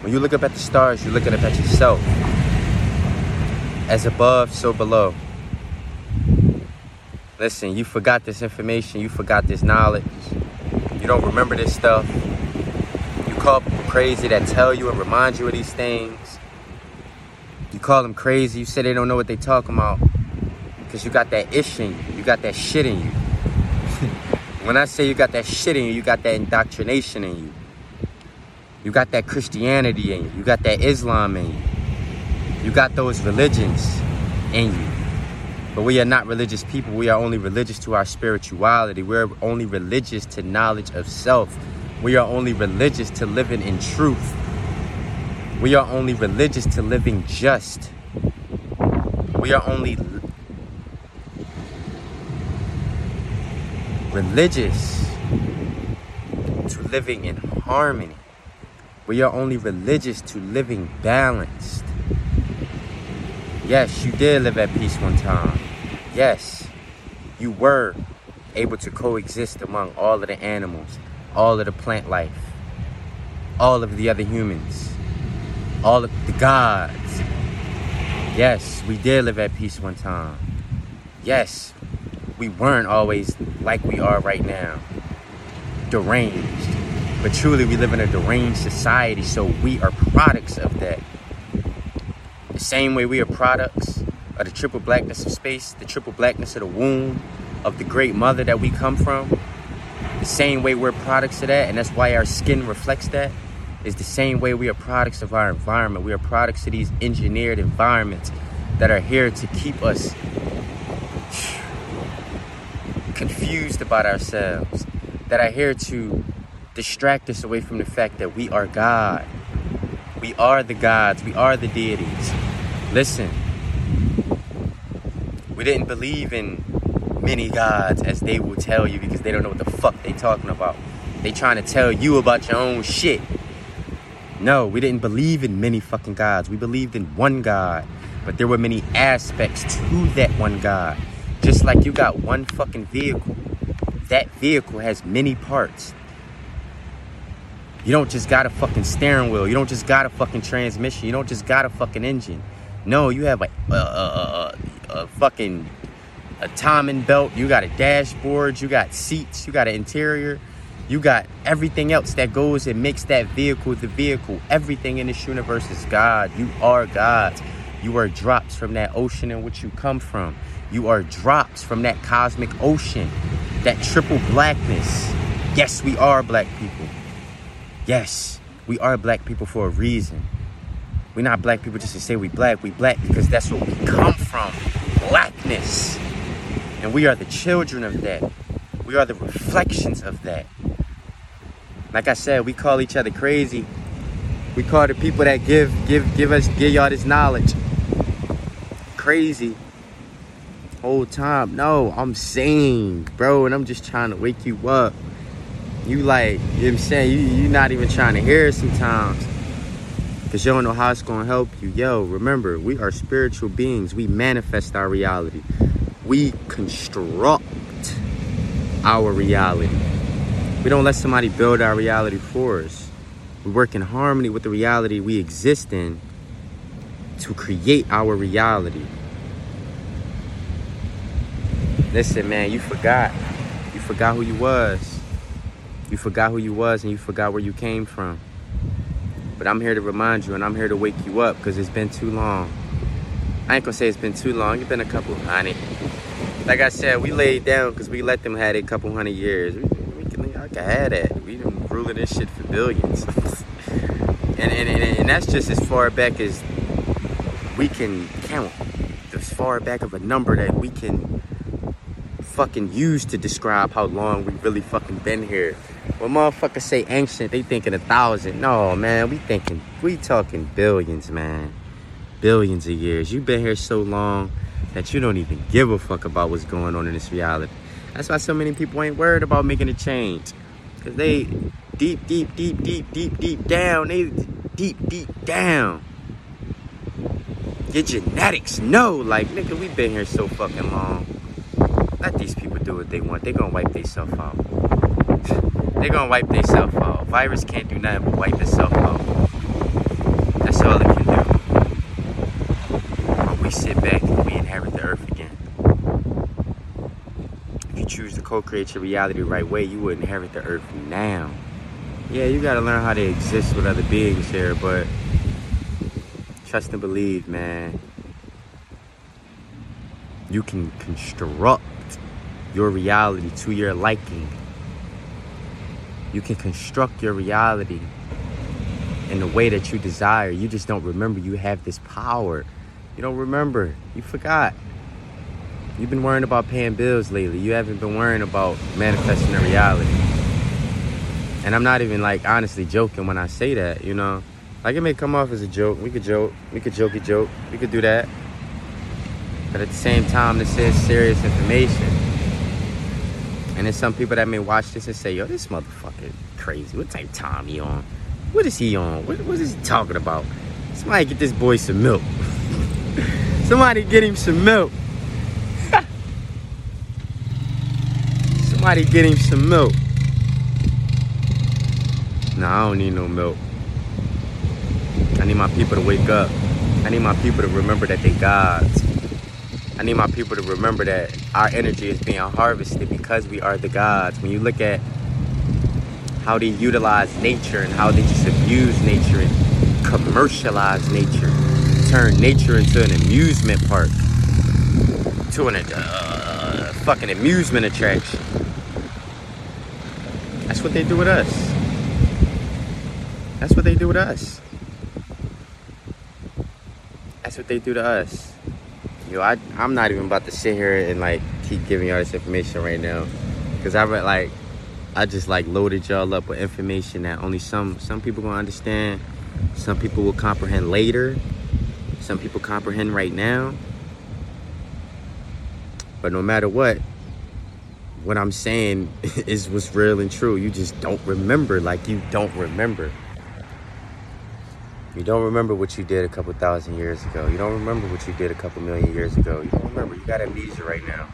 When you look up at the stars, you're looking up at yourself. As above, so below. Listen, you forgot this information, you forgot this knowledge. You don't remember this stuff. You call people crazy that tell you and remind you of these things. You call them crazy, you say they don't know what they talking about. Because you got that ish in you. You got that shit in you. when I say you got that shit in you, you got that indoctrination in you. You got that Christianity in you. You got that Islam in you. You got those religions in you. But we are not religious people. We are only religious to our spirituality. We're only religious to knowledge of self. We are only religious to living in truth. We are only religious to living just. We are only religious to living in harmony. We are only religious to living balanced. Yes, you did live at peace one time. Yes, you were able to coexist among all of the animals, all of the plant life, all of the other humans, all of the gods. Yes, we did live at peace one time. Yes, we weren't always like we are right now, deranged. But truly, we live in a deranged society, so we are products of that. The same way we are products of the triple blackness of space, the triple blackness of the womb, of the great mother that we come from. The same way we're products of that, and that's why our skin reflects that, is the same way we are products of our environment. We are products of these engineered environments that are here to keep us confused about ourselves, that are here to distract us away from the fact that we are God. We are the gods, we are the deities. Listen, we didn't believe in many gods as they will tell you because they don't know what the fuck they talking about. They trying to tell you about your own shit. No, we didn't believe in many fucking gods. We believed in one God. But there were many aspects to that one God. Just like you got one fucking vehicle. That vehicle has many parts. You don't just got a fucking steering wheel. You don't just got a fucking transmission. You don't just got a fucking engine. No, you have a, a, a, a, a fucking a timing belt. You got a dashboard. You got seats. You got an interior. You got everything else that goes and makes that vehicle the vehicle. Everything in this universe is God. You are God. You are drops from that ocean in which you come from. You are drops from that cosmic ocean, that triple blackness. Yes, we are black people. Yes, we are black people for a reason. We're not black people just to say we black. We black because that's where we come from. Blackness. And we are the children of that. We are the reflections of that. Like I said, we call each other crazy. We call the people that give give give us give y'all this knowledge crazy whole time. No, I'm sane, bro, and I'm just trying to wake you up. You like, you know what I'm saying? You you're not even trying to hear it sometimes. Cause you don't know how it's gonna help you. Yo, remember, we are spiritual beings. We manifest our reality. We construct our reality. We don't let somebody build our reality for us. We work in harmony with the reality we exist in to create our reality. Listen, man, you forgot. You forgot who you was. You forgot who you was and you forgot where you came from. But I'm here to remind you and I'm here to wake you up because it's been too long. I ain't gonna say it's been too long. It's been a couple hundred. Like I said, we laid down because we let them have it a couple hundred years. We, we can, I can have that. We been ruling this shit for billions. and, and, and, and that's just as far back as we can count. As far back of a number that we can fucking use to describe how long we really fucking been here. When motherfuckers say ancient, they thinking a thousand. No, man, we thinking, we talking billions, man. Billions of years. You've been here so long that you don't even give a fuck about what's going on in this reality. That's why so many people ain't worried about making a change. Cause they deep, deep, deep, deep, deep, deep down. They deep, deep down. Your genetics know, like, nigga, we been here so fucking long. Let these people do what they want. They gonna wipe themselves out. They're gonna wipe themselves out. Virus can't do nothing but wipe itself out. That's all it can do. But we sit back and we inherit the earth again. If you choose to co-create your reality the right way, you would inherit the earth now. Yeah, you gotta learn how to exist with other beings here, but trust and believe, man. You can construct your reality to your liking. You can construct your reality in the way that you desire. You just don't remember you have this power. You don't remember. You forgot. You've been worrying about paying bills lately. You haven't been worrying about manifesting a reality. And I'm not even like honestly joking when I say that, you know. Like it may come off as a joke. We could joke. We could jokey joke. We could do that. But at the same time, this is serious information. And there's some people that may watch this and say, yo, this motherfucker crazy. What type of time he on? What is he on? What, what is he talking about? Somebody get this boy some milk. Somebody get him some milk. Somebody get him some milk. Nah, I don't need no milk. I need my people to wake up. I need my people to remember that they gods. I need my people to remember that our energy is being harvested because we are the gods. When you look at how they utilize nature and how they just abuse nature and commercialize nature, turn nature into an amusement park, to an uh, fucking amusement attraction. That's what they do with us. That's what they do with us. That's what they do to us. Yo, I, I'm not even about to sit here and like keep giving y'all this information right now. Cause I read like I just like loaded y'all up with information that only some some people gonna understand. Some people will comprehend later. Some people comprehend right now. But no matter what, what I'm saying is what's real and true. You just don't remember like you don't remember. You don't remember what you did a couple thousand years ago. You don't remember what you did a couple million years ago. You don't remember. You got amnesia right now.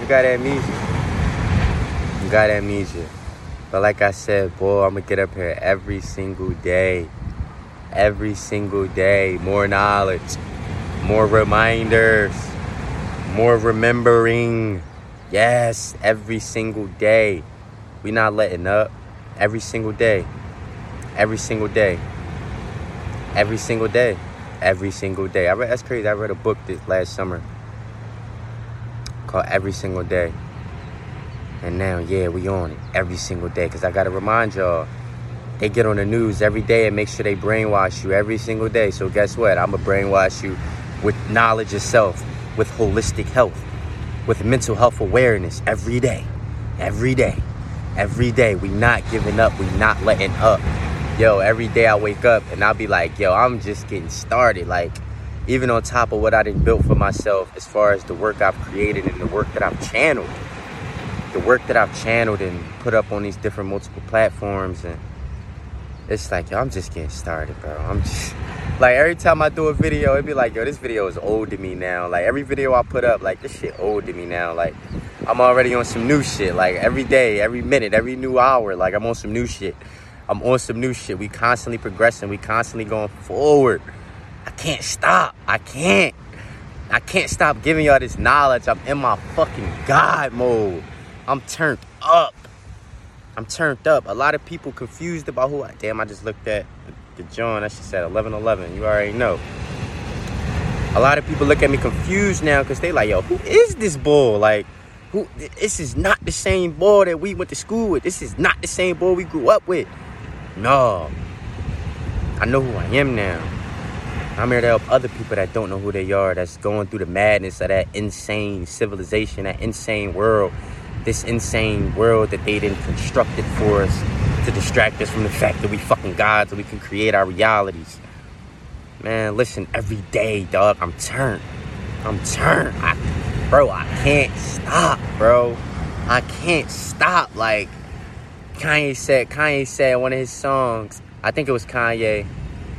You got amnesia You got amnesia. But like I said, boy, I'm gonna get up here every single day. Every single day. More knowledge, more reminders, more remembering. Yes, every single day. We not letting up. Every single day. Every single day. Every single day. Every single day. I read that's crazy. I read a book this last summer called Every Single Day. And now, yeah, we on it every single day. Because I got to remind y'all, they get on the news every day and make sure they brainwash you every single day. So guess what? I'm going to brainwash you with knowledge itself, with holistic health, with mental health awareness every day. Every day. Every day. We not giving up. We not letting up. Yo, every day I wake up and I'll be like, yo, I'm just getting started. Like, even on top of what I done built for myself as far as the work I've created and the work that I've channeled the work that I've channeled and put up on these different multiple platforms and it's like yo, I'm just getting started, bro. I'm just like every time I do a video, it'd be like, yo, this video is old to me now. Like every video I put up, like this shit old to me now. Like I'm already on some new shit. Like every day, every minute, every new hour, like I'm on some new shit. I'm on some new shit. We constantly progressing. We constantly going forward. I can't stop. I can't. I can't stop giving y'all this knowledge. I'm in my fucking God mode. I'm turned up. I'm turned up. A lot of people confused about who I damn I just looked at the, John, that shit said 1111. You already know. A lot of people look at me confused now because they like, yo, who is this bull? Like, who this is not the same boy that we went to school with. This is not the same boy we grew up with. No. I know who I am now. I'm here to help other people that don't know who they are, that's going through the madness of that insane civilization, that insane world this insane world that they didn't construct it for us to distract us from the fact that we fucking gods and we can create our realities. Man, listen, every day, dog, I'm turned. I'm turned. I, bro, I can't stop, bro. I can't stop. Like Kanye said, Kanye said one of his songs, I think it was Kanye,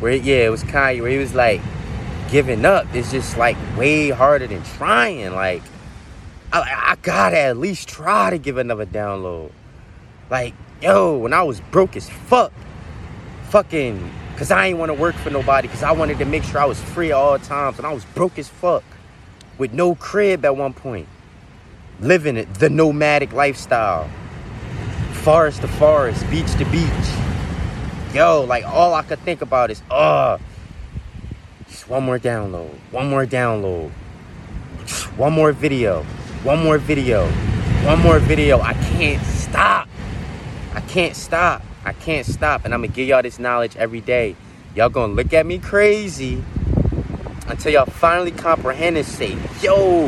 where yeah, it was Kanye, where he was like, giving up is just like way harder than trying. Like, I, I gotta at least try to give another download. Like, yo, when I was broke as fuck, fucking, cause I ain't want to work for nobody, cause I wanted to make sure I was free at all times, and I was broke as fuck, with no crib at one point. living it, the nomadic lifestyle. Forest to forest, beach to beach. Yo, like all I could think about is, uh, just one more download, one more download, one more video, one more video, one more video. I can't stop. I can't stop. I can't stop. And I'm gonna give y'all this knowledge every day. Y'all gonna look at me crazy until y'all finally comprehend and say, yo,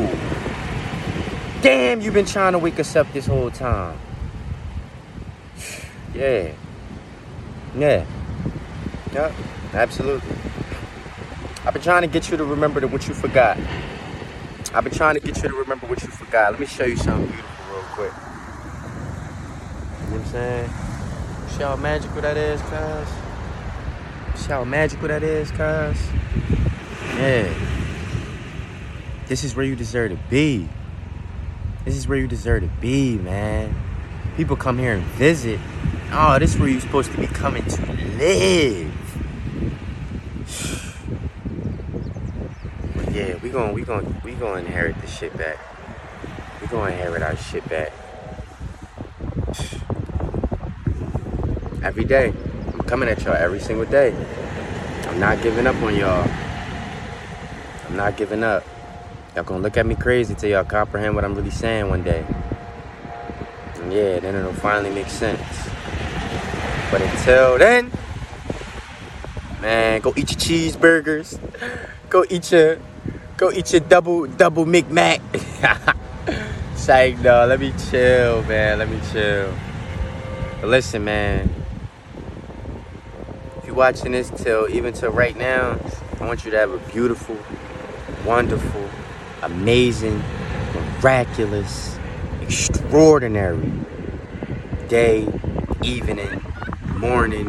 damn, you've been trying to wake us up this whole time. Yeah. Yeah. Yep. Absolutely. I've been trying to get you to remember what you forgot. I've been trying to get you to remember what you forgot. Let me show you something beautiful real quick. You know what I'm saying? See how magical that is, cuz? See how magical that is, cuz? Yeah. This is where you deserve to be. This is where you deserve to be, man. People come here and visit. Oh, this is where you're supposed to be coming to live. yeah, we gonna we gonna we to inherit the shit back. We to inherit our shit back. Every day. I'm coming at y'all every single day. I'm not giving up on y'all. I'm not giving up. Y'all gonna look at me crazy till y'all comprehend what I'm really saying one day. And yeah, then it'll finally make sense. But until then, man, go eat your cheeseburgers. Go eat your go eat your double double McMac. Psych no, let me chill, man. Let me chill. But listen, man. If you're watching this till even till right now, I want you to have a beautiful, wonderful, amazing, miraculous, extraordinary day, evening, morning,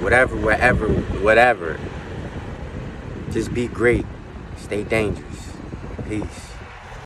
whatever, wherever, whatever. Just be great. Stay dangerous. Peace.